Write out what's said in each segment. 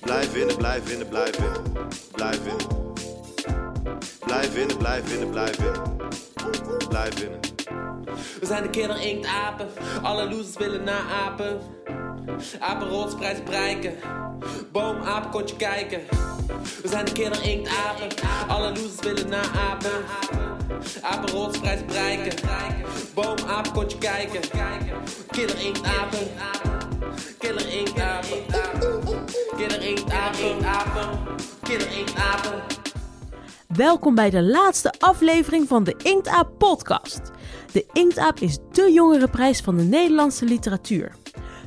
Blijf winnen, blijf winnen, blijf winnen. Blijf winnen. Blijf winnen, blijf winnen, blijf winnen. Blijf winnen. We zijn de kinderinkt-apen, alle losers willen naapen. Apenrotsprijs bereiken, boomapen kontje kijken. We zijn de kinderinkt-apen, alle losers willen naapen. Apenrotsprijs bereiken, boomapen kontje kijken. Kinderinkt-apen, kinderinkt-apen, kinderinkt-apen, kinderinkt-apen. Welkom bij de laatste aflevering van de Inktaap podcast. De Inktaap is dé jongerenprijs van de Nederlandse literatuur.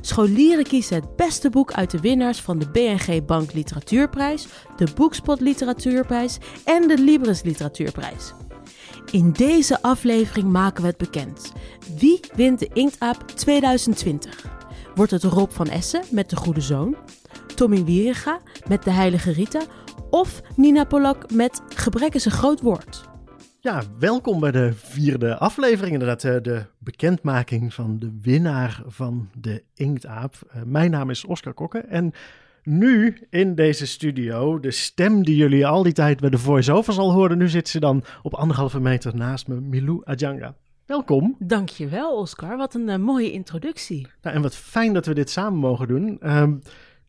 Scholieren kiezen het beste boek uit de winnaars van de BNG Bank Literatuurprijs, de Boekspot Literatuurprijs en de Libris Literatuurprijs. In deze aflevering maken we het bekend. Wie wint de Inktaap 2020? Wordt het Rob van Essen met De Goede Zoon? Tommy Wieringa met De Heilige Rita? Of Nina Polak met Gebrek is een groot woord? Ja, welkom bij de vierde aflevering. Inderdaad, eh, de bekendmaking van de winnaar van de Inktaap. Eh, Mijn naam is Oscar Kokke en nu in deze studio, de stem die jullie al die tijd bij de voice-overs al hoorden, nu zit ze dan op anderhalve meter naast me, Milou Adjanga. Welkom. Dankjewel Oscar, wat een eh, mooie introductie. Nou, en wat fijn dat we dit samen mogen doen. Ehm,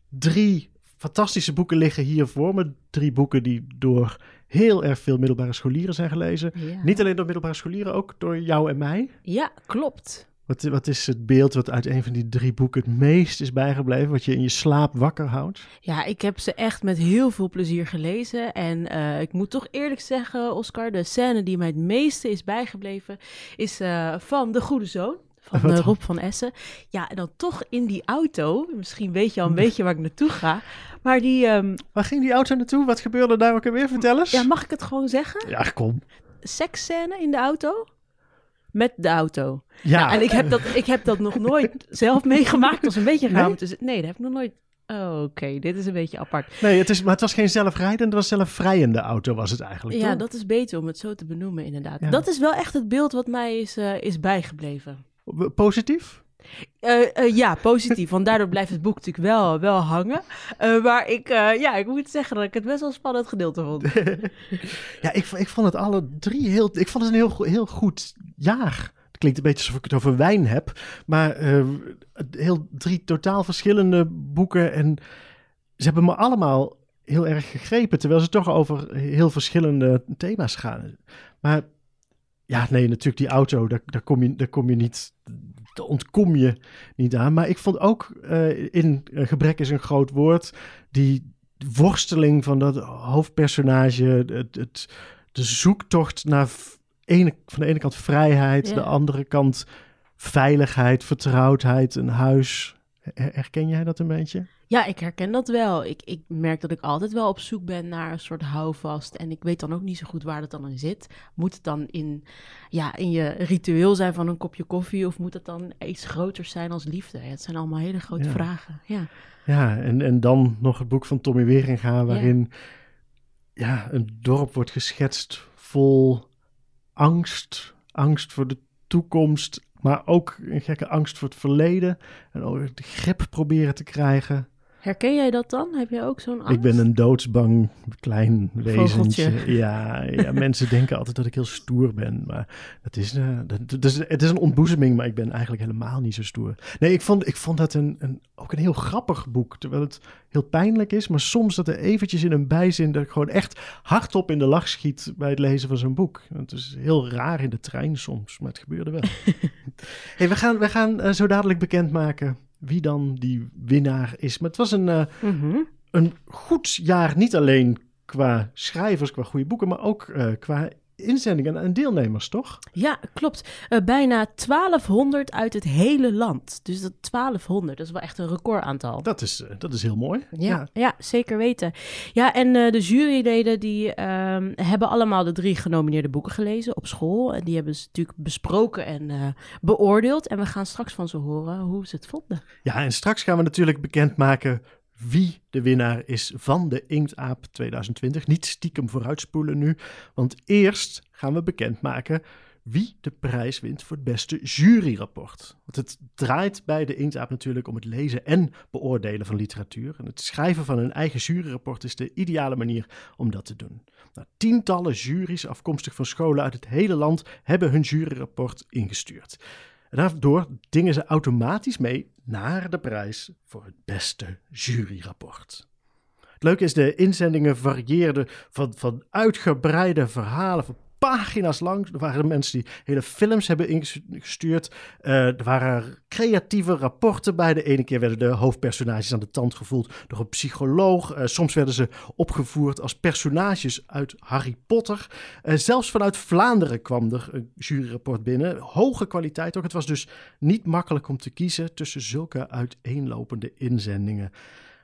drie fantastische boeken liggen hier voor me. Drie boeken die door heel erg veel middelbare scholieren zijn gelezen. Ja. Niet alleen door middelbare scholieren, ook door jou en mij. Ja, klopt. Wat, wat is het beeld wat uit een van die drie boeken het meest is bijgebleven? Wat je in je slaap wakker houdt? Ja, ik heb ze echt met heel veel plezier gelezen. En eh, ik moet toch eerlijk zeggen, Oscar, de scène die mij het meeste is bijgebleven, is eh, van De Goede Zoon. Van eh? Rob van Essen. Ja, en dan toch in die auto. Misschien weet je al een beetje waar ik naartoe ga. Maar die, ehm, Waar ging die auto naartoe? Wat gebeurde daar ook alweer? Vertel eens. ja, mag ik het gewoon zeggen? Ja, kom. Seksscène in de auto? Met de auto. Ja, Nou, en ik heb, dat, ik heb dat nog nooit zelf meegemaakt. Dat was een beetje Nee? raar. Dus, nee, dat heb ik nog nooit. Oh, Oké, dit is een beetje apart. Nee, het is, maar het was geen zelfrijdende, het was zelfvrijende auto was het eigenlijk, Ja, toch? dat is beter om het zo te benoemen, inderdaad. Ja. Dat is wel echt het beeld wat mij is, eh, is bijgebleven. Positief? Eh, eh, ja, positief, want daardoor blijft het boek natuurlijk wel, wel hangen. Eh, maar ik, ja, ik moet zeggen dat ik het best wel spannend gedeelte vond. Ja, ik, ik vond het alle drie heel... Ik vond het een heel, heel goed jaar. Het klinkt een beetje alsof ik het over wijn heb. Maar heel drie totaal verschillende boeken. En ze hebben me allemaal heel erg gegrepen. Terwijl ze toch over heel verschillende thema's gaan. Maar ja, nee, natuurlijk die auto. Daar, daar, kom, je, daar kom je niet... Daar ontkom je niet aan. Maar ik vond ook eh, in eh, Gebrek is een groot woord... Die worsteling van dat hoofdpersonage... Het, het, de zoektocht naar ene, van de ene kant vrijheid, Ja. de andere kant veiligheid, vertrouwdheid, een huis. Her- Herken jij dat een beetje? Ja, ik herken dat wel. Ik, ik merk dat ik altijd wel op zoek ben naar een soort houvast. En ik weet dan ook niet zo goed waar dat dan in zit. Moet het dan in, ja, in je ritueel zijn van een kopje koffie? Of moet het dan iets groter zijn als liefde? Ja, het zijn allemaal hele grote Ja. vragen. Ja. Ja, en, en dan nog het boek van Tommy Wieringa, waarin ja. een dorp wordt geschetst vol angst. Angst voor de toekomst, maar ook een gekke angst voor het verleden. En ook de grip proberen te krijgen. Herken jij dat dan? Heb jij ook zo'n angst? Ik ben een doodsbang klein wezentje. Vogeltje. Ja, ja, mensen denken altijd dat ik heel stoer ben. Maar dat is, dat, is, het is een ontboezeming, maar ik ben eigenlijk helemaal niet zo stoer. Nee, ik vond, ik vond dat een, een, ook een heel grappig boek. Terwijl het heel pijnlijk is, maar soms dat er eventjes in een bijzin... dat ik gewoon echt hardop in de lach schiet bij het lezen van zo'n boek. Het is heel raar in de trein soms, maar het gebeurde wel. hey, we gaan, we gaan eh, zo dadelijk bekendmaken wie dan die winnaar is. Maar het was een... eh, Mhm. een goed jaar, niet alleen qua schrijvers, qua goede boeken, maar ook eh, qua inzendingen en deelnemers, toch? Ja, klopt. Eh, bijna 1200 uit het hele land. Dus dat 1200, dat is wel echt een recordaantal. Dat is, eh, dat is heel mooi. Ja, ja. zeker weten. Ja, en eh, de juryleden die ehm, hebben allemaal de drie genomineerde boeken gelezen op school. En die hebben ze natuurlijk besproken en beoordeeld. En we gaan straks van ze horen hoe ze het vonden. Ja, en straks gaan we natuurlijk bekendmaken wie de winnaar is van de Inktaap 2020. Niet stiekem vooruitspoelen nu, want eerst gaan we bekendmaken wie de prijs wint voor het beste juryrapport. Want het draait bij de Inktaap natuurlijk om het lezen en beoordelen van literatuur. En het schrijven van een eigen juryrapport is de ideale manier om dat te doen. Nou, tientallen juries afkomstig van scholen uit het hele land hebben hun juryrapport ingestuurd. Daardoor dingen ze automatisch mee naar de prijs voor het beste juryrapport. Het leuke is, de inzendingen varieerden van, van uitgebreide verhalen, van pagina's lang. Er waren mensen die hele films hebben ingestuurd. Uh, er waren creatieve rapporten bij. De ene keer werden de hoofdpersonages aan de tand gevoeld door een psycholoog. Uh, soms werden ze opgevoerd als personages uit Harry Potter. Uh, zelfs vanuit Vlaanderen kwam er een juryrapport binnen. Hoge kwaliteit ook. Het was dus niet makkelijk om te kiezen tussen zulke uiteenlopende inzendingen.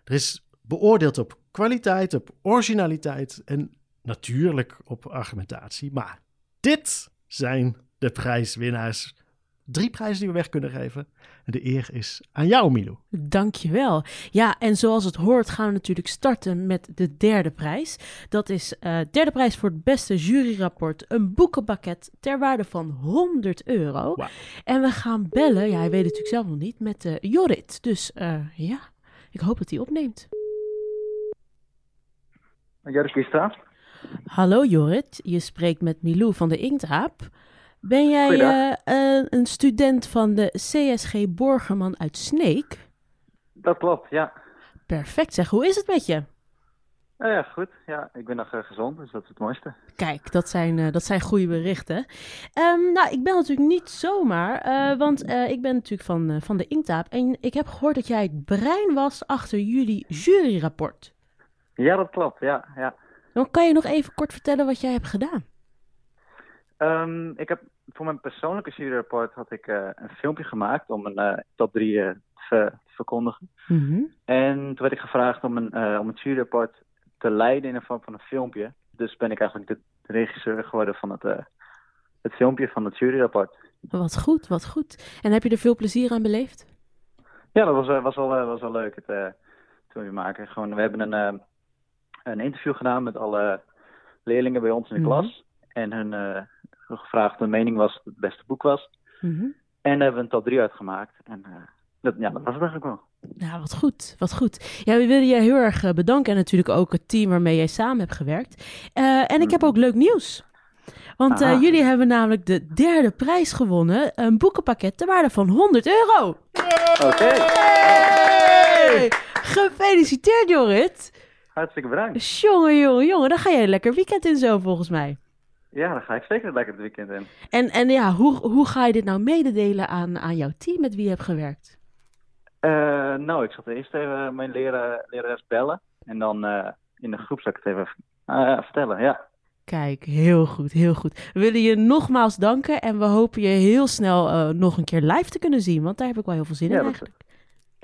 Er is beoordeeld op kwaliteit, op originaliteit en natuurlijk op argumentatie. Maar dit zijn de prijswinnaars. Drie prijzen die we weg kunnen geven. En de eer is aan jou, Milo. Dankjewel. Ja, en zoals het hoort gaan we natuurlijk starten met de derde prijs. Dat is uh, derde prijs voor het beste juryrapport. Een boekenpakket ter waarde van 100 euro. Wow. En we gaan bellen, ja, hij weet het natuurlijk zelf nog niet, met uh, Jorrit. Dus uh, ja, ik hoop dat hij opneemt. Jorrit Wistra. Hallo Jorrit, je spreekt met Milou van de Inktaap. Ben jij uh, uh, een student van de CSG Borgerman uit Sneek? Dat klopt, ja. Perfect zeg, hoe is het met je? Nou ja, goed. Ja, ik ben nog uh, gezond, dus dat is het mooiste. Kijk, dat zijn, dat zijn goede berichten. Um, nou, ik ben natuurlijk niet zomaar, want ik ben natuurlijk van, van de Inktaap. En ik heb gehoord dat jij het brein was achter jullie juryrapport. Ja, dat klopt, ja. ja. Dan kan je nog even kort vertellen wat jij hebt gedaan? Um, ik heb voor mijn persoonlijke juryrapport had ik uh, een filmpje gemaakt om een uh, top 3 uh, te, te, verkondigen. Mm -hmm. En toen werd ik gevraagd om een, om het juryrapport te leiden in de vorm van een filmpje. Dus ben ik eigenlijk de regisseur geworden van het, het filmpje van het juryrapport. Wat goed, wat goed. En heb je er veel plezier aan beleefd? Ja, dat was, was, wel, was wel leuk, het filmpje maken. Gewoon, we hebben een een interview gedaan met alle leerlingen bij ons in de Mhm. klas. Mm -hmm. En hun uh, gevraagd hun mening was het beste boek was. Mm -hmm. En hebben we een top 3 uitgemaakt. En uh, dat, ja, dat was het eigenlijk wel. Ja, wat goed, wat goed. Ja, we willen je heel erg uh, bedanken en natuurlijk ook het team waarmee jij samen hebt gewerkt. Uh, en ik heb ook leuk nieuws. Want uh, jullie hebben namelijk de derde prijs gewonnen. Een boekenpakket ter waarde van 100 euro. Oké. Okay. Gefeliciteerd, Jorrit. Hartstikke bedankt. Jongen, jongen, jongen. Dan ga jij een lekker weekend in zo, volgens mij. Ja, dan ga ik zeker lekker het weekend in. En, en ja, hoe, hoe ga je dit nou mededelen aan, aan jouw team met wie je hebt gewerkt? Uh, nou, ik zal eerst even mijn leraar, lerares bellen. En dan uh, in de groep zal ik het even uh, vertellen, ja. Kijk, heel goed, heel goed. We willen je nogmaals danken en we hopen je heel snel nog een keer live te kunnen zien, want daar heb ik wel heel veel zin ja, in eigenlijk.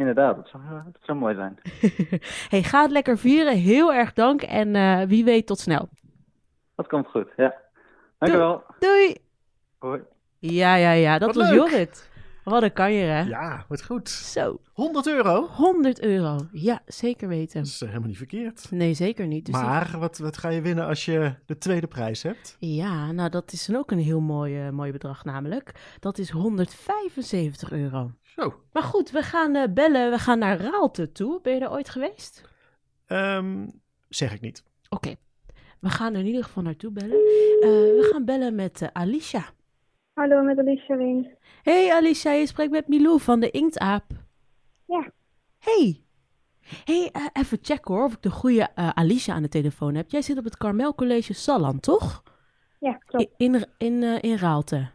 Inderdaad, dat zou, dat zou mooi zijn. hey, ga het lekker vieren. Heel erg dank en uh, wie weet tot snel. Dat komt goed, ja. Dankjewel. Doei. Hoi. Ja, ja, ja. Dat Wat was leuk. Jorrit. Wat een kanjer, hè? Ja, wat goed. Zo. 100 euro? 100 euro. Ja, zeker weten. Dat is uh, helemaal niet verkeerd. Nee, zeker niet. Dus maar die... wat, wat ga je winnen als je de tweede prijs hebt? Ja, nou dat is dan ook een heel mooi, uh, mooi bedrag namelijk. Dat is 175 euro. Zo. Maar goed, we gaan uh, bellen. We gaan naar Raalte toe. Ben je er ooit geweest? Um, zeg ik niet. Oké. Okay. We gaan er in ieder geval naartoe bellen. Uh, we gaan bellen met Alicia. Hallo, met Alicia Wings. Hey Alicia, je spreekt met Milou van de Inktaap. Ja. Hey. Hey, uh, even checken hoor of ik de goede uh, Alicia aan de telefoon heb. Jij zit op het Carmel College Salland, toch? Ja, klopt. In, in, in, uh, in Raalte?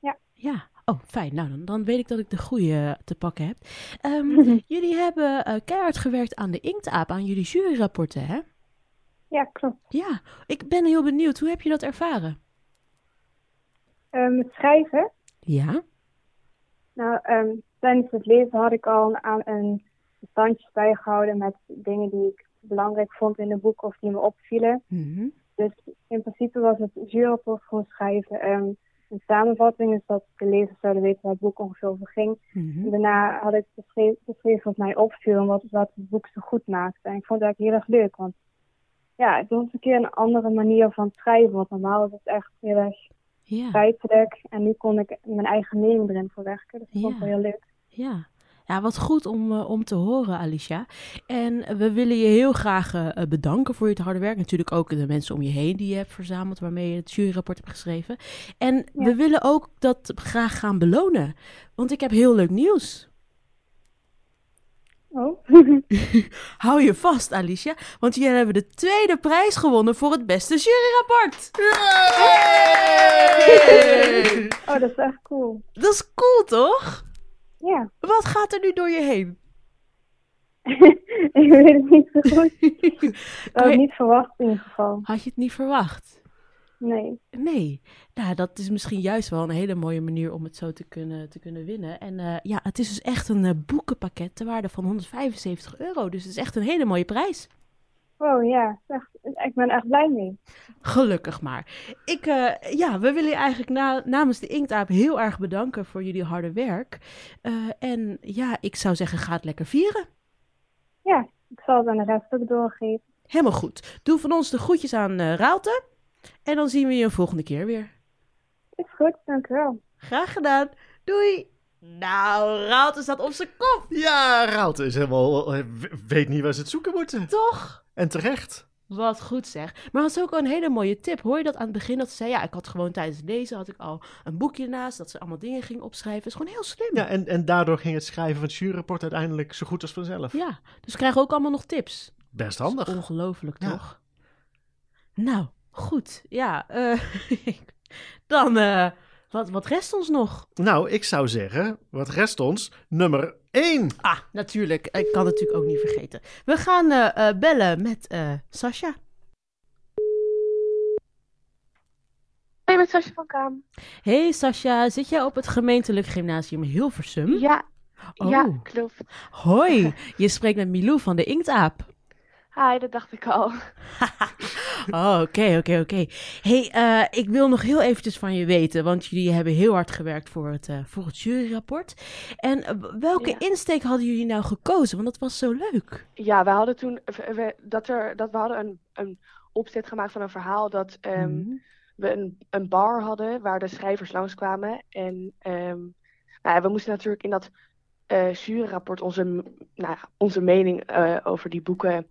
Ja. Ja. Oh, fijn. Nou, dan, dan weet ik dat ik de goede te pakken heb. Um, jullie hebben uh, keihard gewerkt aan de Inktaap, aan jullie juryrapporten, hè? Ja, klopt. Ja. Ik ben heel benieuwd. Hoe heb je dat ervaren? Um, het schrijven? Ja. Nou, um, tijdens het lezen had ik al aan een standje bijgehouden met dingen die ik belangrijk vond in de boek of die me opvielen. Mm -hmm. Dus in principe was het juryrapport gewoon schrijven. Um, een samenvatting is dat de lezers zouden weten waar het boek ongeveer over ging. Mm -hmm. En daarna had ik beschreven, wat mij opviel en wat, wat het boek zo goed maakte. En ik vond het eigenlijk heel erg leuk, want ja, het was een keer een andere manier van schrijven. Want normaal is het echt heel erg Ja, feitelijk. En nu kon ik mijn eigen mening erin verwerken. Dus dat vond ik wel heel leuk. ja. Ja, wat goed om, eh, om te horen, Alicia. En we willen je heel graag eh, eh, bedanken voor je harde werk. Natuurlijk ook de mensen om je heen die je hebt verzameld, waarmee je het juryrapport hebt geschreven. En we willen ook dat graag gaan belonen. Want ik heb heel leuk nieuws. Oh, Hou je vast, Alicia, want jullie hebben de tweede prijs gewonnen voor het beste juryrapport. oh dat is echt cool. Dat is cool, toch? Ja, Wat gaat er nu door je heen? ik weet het niet zo goed. Ik had het niet verwacht in ieder geval. Had je het niet verwacht? Nee. Nee. Nou, dat is misschien juist wel een hele mooie manier om het zo te kunnen, te kunnen winnen. En eh, ja, het is dus echt een eh, boekenpakket ter waarde van 175 euro. Dus het is echt een hele mooie prijs. Oh ja, ik ben echt blij mee. Gelukkig maar. Ik, eh, ja, we willen je eigenlijk na, namens de Inktaap heel erg bedanken voor jullie harde werk. Eh, en ja, ik zou zeggen, ga het lekker vieren. Ja, ik zal het aan de rest ook doorgeven. Helemaal goed. Doe van ons de groetjes aan eh Raalte. En dan zien we je een volgende keer weer. Is goed, dank u wel. Graag gedaan. Doei. Nou, Raalte staat op zijn kop. Ja, Raalte is helemaal... weet niet waar ze het zoeken moeten. Toch? En terecht. Wat goed zeg. Maar dat is ook een hele mooie tip. Hoor je dat aan het begin? Dat ze zei, ja, ik had gewoon tijdens het lezen had ik al een boekje naast. Dat ze allemaal dingen ging opschrijven. Dat is gewoon heel slim. Ja, en, en daardoor ging het schrijven van het juryrapport uiteindelijk zo goed als vanzelf. Ja, dus we krijgen ook allemaal nog tips. Best handig. Ongelooflijk, Ja. toch? Nou, goed. Ja, eh, dan, eh, wat, wat rest ons nog? Nou, ik zou zeggen, wat rest ons? Nummer 1. Ah, natuurlijk. Ik kan het natuurlijk ook niet vergeten. We gaan eh, eh, bellen met eh Sascha. Hey, met Sascha van Kaam. Hey Sascha, zit jij op het gemeentelijk gymnasium Hilversum? Ja, Oh. ja, klopt. Hoi, je spreekt met Milou van de Inktaap. Hi, dat dacht ik al. Oh, oké, oké, oké. hey, eh, ik wil nog heel eventjes van je weten, want jullie hebben heel hard gewerkt voor het, eh, voor het juryrapport. En eh, welke Ja. insteek hadden jullie nou gekozen? Want dat was zo leuk. Ja, we hadden toen we, dat er, dat we hadden een, een opzet gemaakt van een verhaal dat ehm, Mhm. we een, een bar hadden waar de schrijvers langskwamen. En ehm, nou ja, we moesten natuurlijk in dat eh juryrapport onze, nou, ja, onze mening over die boeken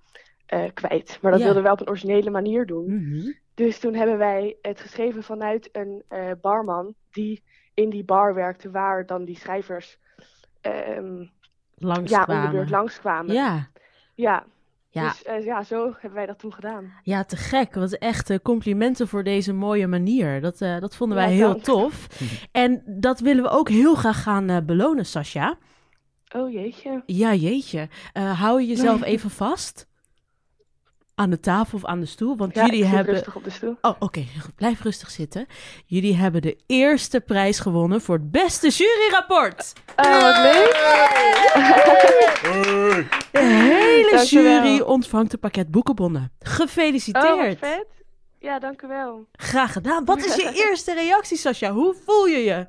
eh, kwijt. Maar dat Ja. wilden we wel op een originele manier doen. Mhm. Dus toen hebben wij het geschreven vanuit een eh, barman die in die bar werkte, waar dan die schrijvers ehm, Langs ja, om kwamen. de beurt langskwamen. Ja, Ja, ja, dus eh, ja, zo hebben wij dat toen gedaan. ja, te gek. Wat echt complimenten voor deze mooie manier. Dat, eh, dat vonden Ja, wij heel dank. tof. En dat willen we ook heel graag gaan eh, belonen, Sascha. Oh jeetje. Ja, jeetje. Eh, hou je jezelf even vast? Aan de tafel of aan de stoel? Want Ja, jullie ik zit hebben. rustig op de stoel. Oh, oké. Blijf rustig zitten. Jullie hebben de eerste prijs gewonnen voor het beste juryrapport. Oh, wat leuk. De hele jury ontvangt een pakket boekenbonnen. Oh, wat Gefeliciteerd. vet. Ja, dank u wel. Graag gedaan. Wat is je eerste reactie, Sascha? Hoe voel je je?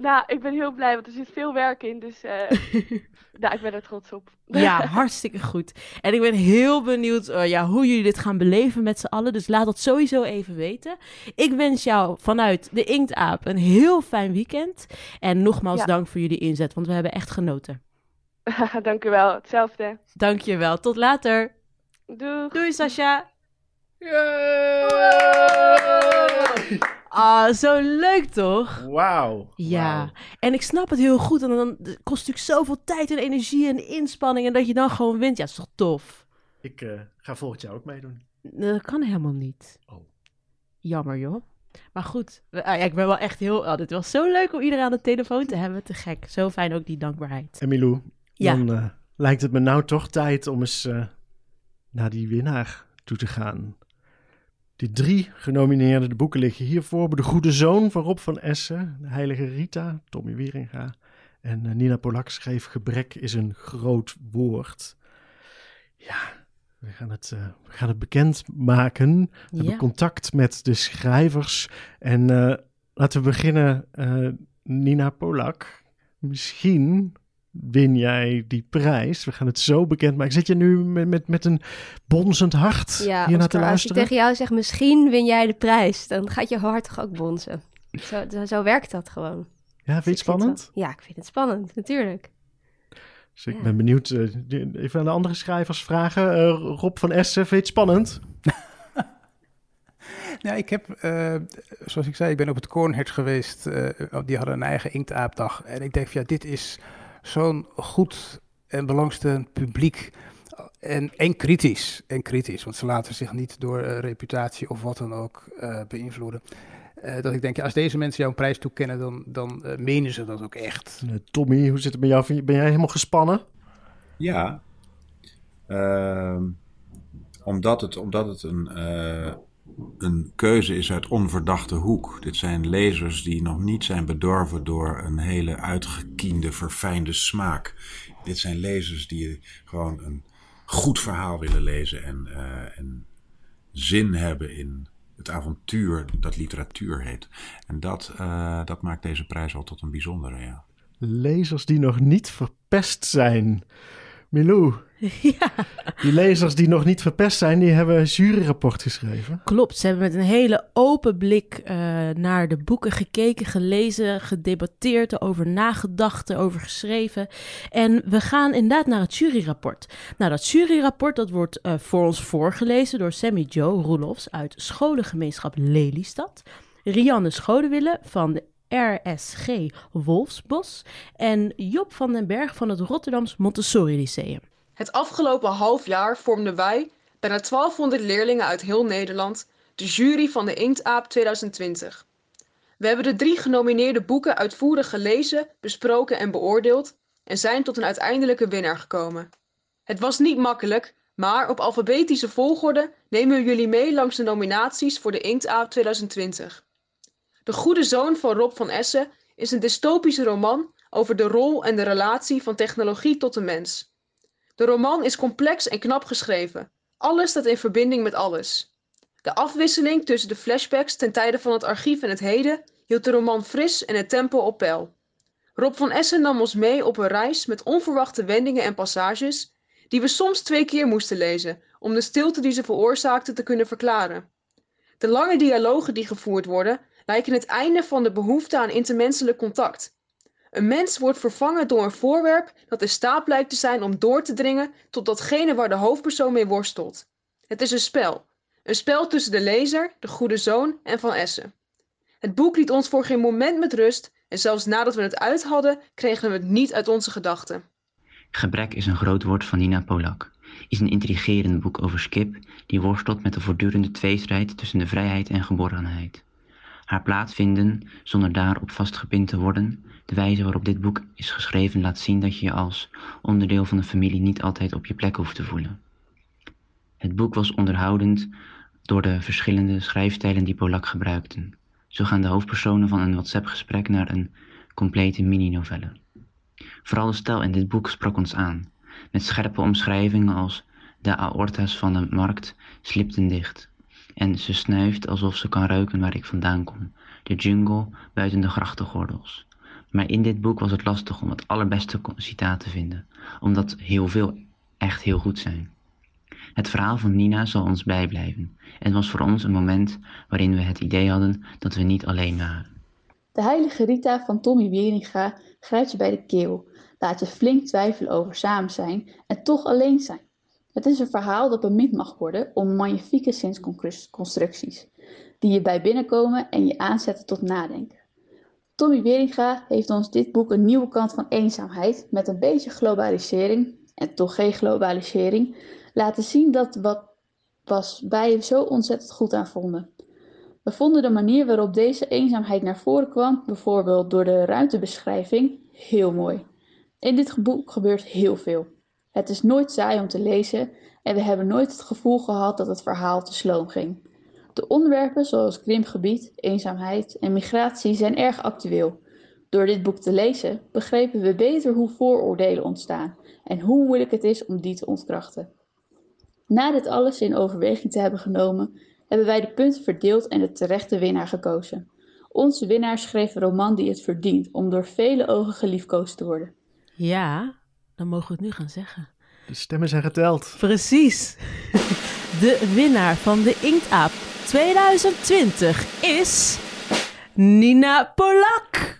Nou, ik ben heel blij, want er zit veel werk in, dus eh nou, ik ben er trots op. Ja, hartstikke goed. En ik ben heel benieuwd eh, ja, hoe jullie dit gaan beleven met z'n allen. Dus laat dat sowieso even weten. Ik wens jou vanuit de Inktaap een heel fijn weekend. En nogmaals Ja. dank voor jullie inzet, want we hebben echt genoten. dank u wel. Hetzelfde. Dank je wel. Tot later. Doeg. Doei, Sascha. Ah, zo leuk toch? Wauw. Ja, en ik snap het heel goed. En dan het kost natuurlijk zoveel tijd en energie en inspanning. En dat je dan gewoon wint. Ja, dat is toch tof? Ik eh, ga volgend jaar ook meedoen. Dat kan helemaal niet. Oh. Jammer, joh. Maar goed, we- ah, ja, ik ben wel echt heel... Oh, dit was zo leuk om iedereen aan de telefoon te hebben. Te gek. Zo fijn ook die dankbaarheid. En Milou, Ja. dan eh, lijkt het me nou toch tijd om eens eh, naar die winnaar toe te gaan. Die drie genomineerde boeken liggen hier voor. De Goede Zoon van Rob van Essen, De Heilige Rita, Tommy Wieringa. En eh, Nina Polak schreef Gebrek is een groot woord. Ja, we gaan het, eh, we gaan het bekendmaken. We Ja. hebben contact met de schrijvers. En eh, laten we beginnen, Nina Polak. Misschien win jij die prijs. We gaan het zo bekend maken. Zit je nu met, met, met een bonzend hart Ja, hier naar te Oscar, als ik luisteren? tegen jou zeg, misschien win jij de prijs, dan gaat je hart toch ook bonzen. Zo, zo, zo werkt dat gewoon. Ja, vind je het vind spannend? ja, ik vind het spannend, natuurlijk. Dus ik Ja. ben benieuwd. eh, even aan de andere schrijvers vragen. Eh, Rob van Essen, vind je het spannend? Ja, ik heb, eh, zoals ik zei, ik ben op het Cornhead geweest. eh, die hadden een eigen inktaapdag. En ik denk, van, ja, dit is zo'n goed en belangstellend publiek. En, en kritisch, en kritisch, want ze laten zich niet door eh, reputatie of wat dan ook eh, beïnvloeden. Eh, dat ik denk, ja, als deze mensen jou een prijs toekennen, dan, dan eh, menen ze dat ook echt. Eh, Tommy, hoe zit het met jou? Ben jij helemaal gespannen? Ja. Ehm, omdat het, omdat het een, eh, een keuze is uit onverdachte hoek. Dit zijn lezers die nog niet zijn bedorven door een hele uitgekiende, verfijnde smaak. Dit zijn lezers die gewoon een goed verhaal willen lezen en, eh, en zin hebben in het avontuur dat literatuur heet. En dat, eh, dat maakt deze prijs al tot een bijzondere, ja. Lezers die nog niet verpest zijn. Milou, ja, die lezers die nog niet verpest zijn, die hebben een juryrapport geschreven. klopt. Ze hebben met een hele open blik eh, naar de boeken gekeken, gelezen, gedebatteerd, erover nagedacht, erover geschreven. En we gaan inderdaad naar het juryrapport. Nou, dat juryrapport dat wordt eh, voor ons voorgelezen door Sammy Joe Roelofs uit scholengemeenschap Lelystad. Rianne Schodenwille van de RSG Wolfsbos en Job van den Berg van het Rotterdams Montessori Lyceum. Het afgelopen half jaar vormden wij, bijna 1200 leerlingen uit heel Nederland, de jury van de Inktaap 2020. We hebben de drie genomineerde boeken uitvoerig gelezen, besproken en beoordeeld en zijn tot een uiteindelijke winnaar gekomen. Het was niet makkelijk, maar op alfabetische volgorde nemen we jullie mee langs de nominaties voor de Inktaap 2020. De Goede Zoon van Rob van Essen is een dystopische roman over de rol en de relatie van technologie tot de mens. De roman is complex en knap geschreven. Alles staat in verbinding met alles. De afwisseling tussen de flashbacks ten tijde van het archief en het heden hield de roman fris en het tempo op peil. Rob van Essen nam ons mee op een reis met onverwachte wendingen en passages die we soms twee keer moesten lezen om de stilte die ze veroorzaakten te kunnen verklaren. De lange dialogen die gevoerd worden lijken het einde van de behoefte aan intermenselijk contact. Een mens wordt vervangen door een voorwerp dat in staat blijkt te zijn om door te dringen tot datgene waar de hoofdpersoon mee worstelt. Het is een spel. Een spel tussen de lezer, de goede zoon en Van Essen. Het boek liet ons voor geen moment met rust en zelfs nadat we het uit hadden, kregen we het niet uit onze gedachten. Gebrek is een groot woord van Nina Polak. Is een intrigerend boek over Skip die worstelt met de voortdurende tweestrijd tussen de vrijheid en geborenheid. Haar plaatsvinden zonder daarop vastgepind te worden, de wijze waarop dit boek is geschreven laat zien dat je je als onderdeel van een familie niet altijd op je plek hoeft te voelen. Het boek was onderhoudend door de verschillende schrijfstijlen die Polak gebruikten. Zo gaan de hoofdpersonen van een WhatsApp-gesprek naar een complete mini-novelle. Vooral de stijl in dit boek sprak ons aan, met scherpe omschrijvingen als de aorta's van de markt slipten dicht. En ze snuift alsof ze kan ruiken waar ik vandaan kom, de jungle buiten de grachtengordels. Maar in dit boek was het lastig om het allerbeste citaat te vinden, omdat heel veel echt heel goed zijn. Het verhaal van Nina zal ons bijblijven. Het was voor ons een moment waarin we het idee hadden dat we niet alleen waren. De heilige Rita van Tommy Wieringa grijpt je bij de keel, laat je flink twijfelen over samen zijn en toch alleen zijn. Het is een verhaal dat bemind mag worden om magnifieke zinsconstructies, die je bij binnenkomen en je aanzetten tot nadenken. Tommy Wieringa heeft ons dit boek een nieuwe kant van eenzaamheid met een beetje globalisering, en toch geen globalisering, laten zien dat wat was wij zo ontzettend goed aan vonden. We vonden de manier waarop deze eenzaamheid naar voren kwam, bijvoorbeeld door de ruimtebeschrijving, heel mooi. In dit boek gebeurt heel veel. Het is nooit saai om te lezen en we hebben nooit het gevoel gehad dat het verhaal te sloom ging. De onderwerpen zoals krimpgebied, eenzaamheid en migratie zijn erg actueel. Door dit boek te lezen begrepen we beter hoe vooroordelen ontstaan en hoe moeilijk het is om die te ontkrachten. Na dit alles in overweging te hebben genomen, hebben wij de punten verdeeld en de terechte winnaar gekozen. Onze winnaar schreef een roman die het verdient om door vele ogen geliefkoosd te worden. Ja, dan mogen we het nu gaan zeggen. De stemmen zijn geteld. Precies. De winnaar van de Inktaap 2020 is Nina Polak.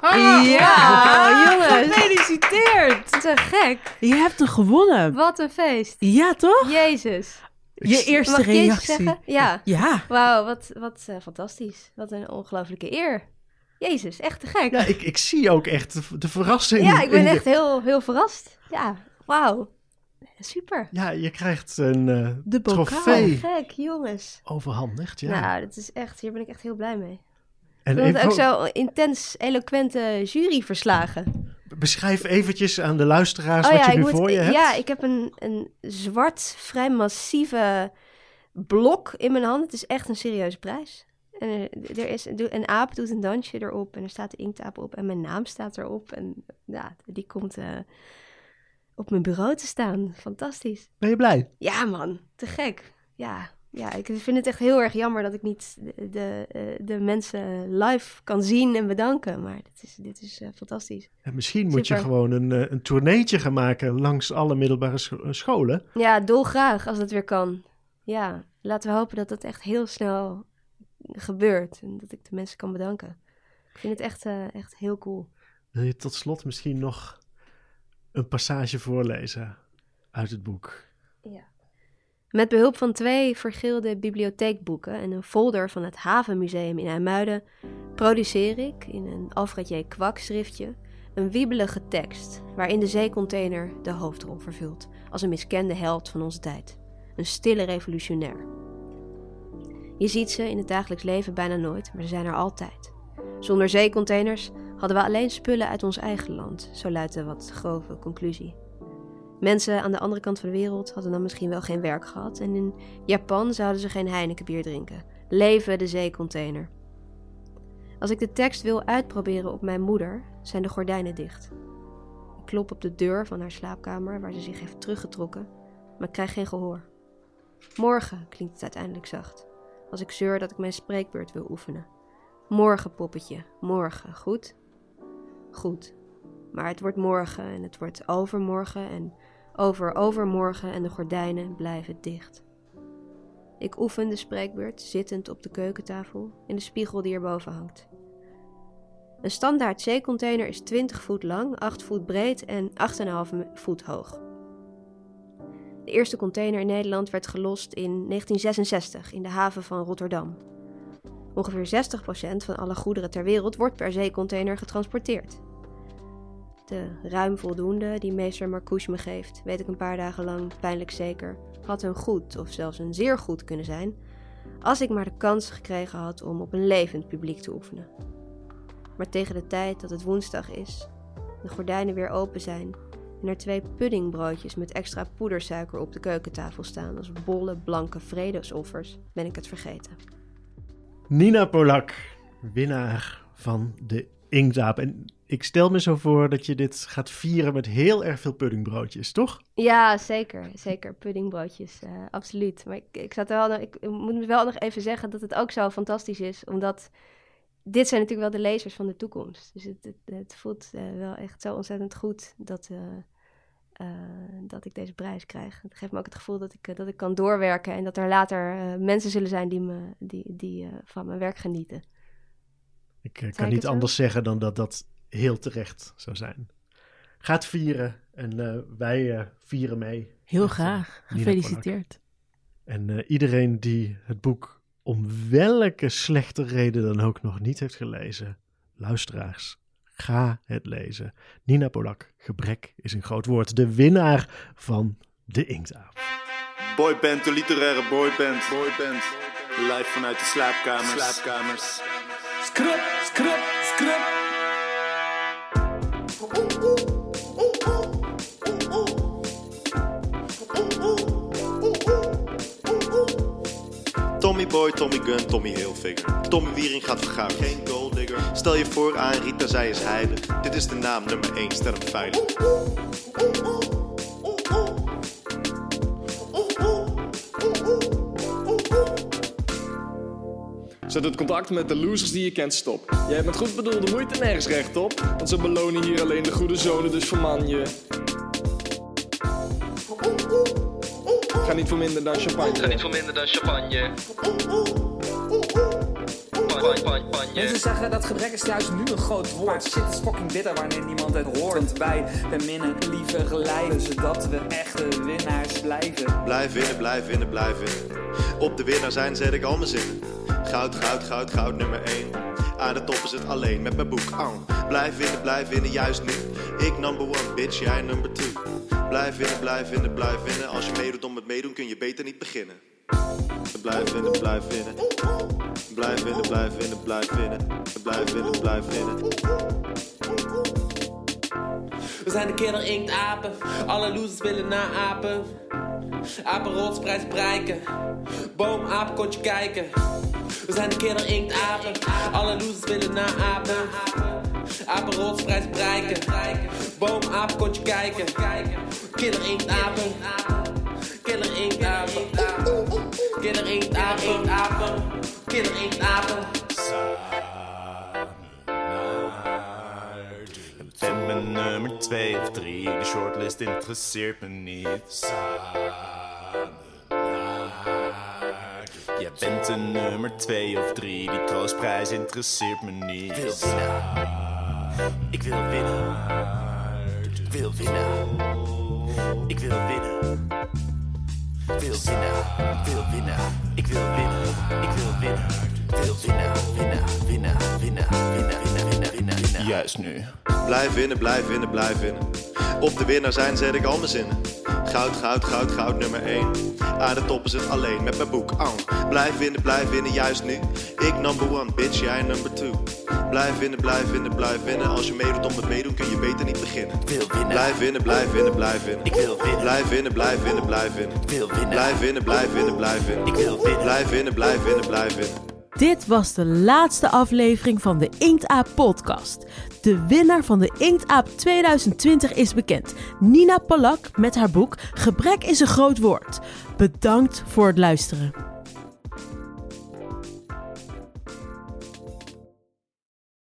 Ah, ja, jongens. Gefeliciteerd. Te gek. Je hebt hem gewonnen. Wat een feest. Ja, toch? Jezus. Je eerste Mag ik Jezus reactie. zeggen? Ja. Ja. Wauw, wat, wat eh, fantastisch. Wat een ongelofelijke eer. Jezus, echt te gek. Ja, ik, ik zie ook echt de, verrassing. Ja, ik ben je- echt heel, heel verrast. Ja, wauw. Super. Ja, je krijgt een eh, de trofee Gek, jongens. overhandigd. Ja. Nou, dat is echt, hier ben ik echt heel blij mee. en En ook even, zo intens eloquente juryverslagen. beschrijf eventjes aan de luisteraars Oh wat ja, je nu moet, voor je hebt. ja, ik heb een, een zwart, vrij massieve blok in mijn hand. Het is echt een serieuze prijs. En er, is een aap doet een dansje erop en er staat de inktaap op en mijn naam staat erop. En ja, die komt eh, op mijn bureau te staan. Fantastisch. Ben je blij? Ja, man, te gek. Ja, ja, ik vind het echt heel erg jammer dat ik niet de, de, eh, de mensen live kan zien en bedanken. Maar dit is, dit is eh, fantastisch. En misschien moet je gewoon een, een tourneetje gaan maken langs alle middelbare scho- scholen. Ja, dolgraag als dat weer kan. Ja, laten we hopen dat dat echt heel snel gebeurt. En dat ik de mensen kan bedanken. Ik vind het echt, eh, echt heel cool. Wil je tot slot misschien nog een passage voorlezen uit het boek? Met behulp van twee vergeelde bibliotheekboeken en een folder van het Havenmuseum in IJmuiden produceer ik in een Alfred J. Kwak schriftje een wiebelige tekst waarin de zeecontainer de hoofdrol vervult als een miskende held van onze tijd. Een stille revolutionair. Je ziet ze in het dagelijks leven bijna nooit, maar ze zijn er altijd. Zonder zeecontainers hadden we alleen spullen uit ons eigen land, zo luidt de wat grove conclusie. Mensen aan de andere kant van de wereld hadden dan misschien wel geen werk gehad en in Japan zouden ze geen Heineken bier drinken. Leven de zeecontainer. Als ik de tekst wil uitproberen op mijn moeder, zijn de gordijnen dicht. Ik klop op de deur van haar slaapkamer waar ze zich heeft teruggetrokken, maar krijg geen gehoor. Morgen klinkt het uiteindelijk zacht, als ik zeur dat ik mijn spreekbeurt wil oefenen. Morgen, poppetje, morgen, goed? Goed. Maar het wordt morgen en het wordt overmorgen en over overmorgen en de gordijnen blijven dicht. Ik oefen de spreekbeurt zittend op de keukentafel in de spiegel die erboven hangt. Een standaard zeecontainer is 20 voet lang, 8 voet breed en 8,5 voet hoog. De eerste container in Nederland werd gelost in 1966 in de haven van Rotterdam. Ongeveer 60% van alle goederen ter wereld wordt per zeecontainer getransporteerd. De ruim voldoende die meester Marcouche me geeft, weet ik een paar dagen lang pijnlijk zeker, had een goed of zelfs een zeer goed kunnen zijn, als ik maar de kans gekregen had om op een levend publiek te oefenen. Maar tegen de tijd dat het woensdag is, de gordijnen weer open zijn er twee puddingbroodjes met extra poedersuiker op de keukentafel staan als bolle blanke vredesoffers, ben ik het vergeten. Nina Polak, winnaar van de Inktaap. En ik stel me zo voor dat je dit gaat vieren met heel erg veel puddingbroodjes, toch? Ja, zeker. Zeker. Puddingbroodjes, eh, absoluut. Maar ik, ik, zat wel, nog- ik moet wel nog even zeggen dat het ook zo fantastisch is, omdat dit zijn natuurlijk wel de lezers van de toekomst. Dus het, het, het voelt eh, wel echt zo ontzettend goed dat, eh, eh, dat ik deze prijs krijg. Het geeft me ook het gevoel dat ik, eh, dat ik kan doorwerken en dat er later eh, mensen zullen zijn die, me, die, die eh, van mijn werk genieten. Ik kan ik niet zo? anders zeggen dan dat dat heel terecht zou zijn. Ga het vieren en eh, wij eh, vieren mee. Heel met, graag. Nina Gefeliciteerd. Polak. En eh, iedereen die het boek om welke slechte reden dan ook nog niet heeft gelezen, luisteraars, ga het lezen. Nina Polak, gebrek is een groot woord. De winnaar van de Inktaap. Boyband, de literaire boyband. Boyband. Live vanuit de slaapkamers. Slaapkamers. Scrub, scrub, Boy, Tommy Gun, Tommy Hilfiger. Tommy Wiering gaat vergaan, geen golddigger. Stel je voor aan Rita, zij is heilig. Dit is de naam nummer 1, stel hem veilig. Zet het contact met de losers die je kent stop. Jij hebt met goed bedoelde moeite nergens recht op. Want ze belonen hier alleen de goede zonen, dus verman je. Ga niet voor minder dan champagne. Ga niet voor minder dan champagne. Mensen zeggen dat gebrek is juist nu een groot woord. Maar shit is fucking bitter wanneer niemand het hoort. Want wij beminnen liever geleiden, zodat we echte winnaars blijven. Blijf winnen, blijf winnen, blijf winnen. Op de winnaar zijn zet ik al mijn zinnen. Goud, goud, goud, goud nummer 1. Aan de top is het alleen met mijn boek. Ang. Blijf winnen, blijf winnen, juist nu. Ik number one, bitch, jij number two. Blijf winnen, blijf winnen, blijf winnen. Als je meedoet om het meedoen kun je beter niet beginnen. Blijf winnen, blijf winnen. Blijf winnen, blijf winnen, blijf winnen. Blijf winnen, blijf winnen. We zijn de killer inktapen, alle losers willen naapen. Apenrotsprijs bereiken, boomapen kontje kijken. We zijn de killer inktapen, alle losers willen naapen. Apenrotsprijs bereiken, boomapen kontje kijken. Killer inktapen, killer inktapen. Killer inktapen, apen, killer inktapen. Ben mijn nummer 2 of 3, de shortlist interesseert me niet. Samen Jij bent een nummer 2 of 3, die troostprijs interesseert me niet. Wil winnen. Ik wil winnen. Wil winnen. Ik wil winnen. Wil winnen, wil winnen. Ik wil winnen, ik wil winnen. Wil winnen, winnen, winnaar, winnaar, winnaar, winnen, winnen, winnen. Juist nu. Blijf winnen, blijf winnen, blijf winnen. Op de winnaar zijn zet ik anders in. Goud, goud, goud, goud nummer 1. Aan de top is het alleen met mijn boek. Blijf winnen, blijf winnen, juist nu. Ik number one, bitch, jij number two. Blijf winnen, blijf winnen, blijf winnen. Als je meedoet om het meedoen kun je beter niet beginnen. Wil winnen. Blijf winnen, blijf winnen, blijf winnen. Ik wil winnen. Blijf winnen, blijf winnen, blijf winnen. Wil winnen. Blijf winnen, blijf winnen, blijf winnen. Ik wil winnen. Blijf winnen, blijf winnen, blijf winnen. Dit was de laatste aflevering van de Inktaap podcast. De winnaar van de Inktaap 2020 is bekend. Nina Palak met haar boek Gebrek is een groot woord. Bedankt voor het luisteren.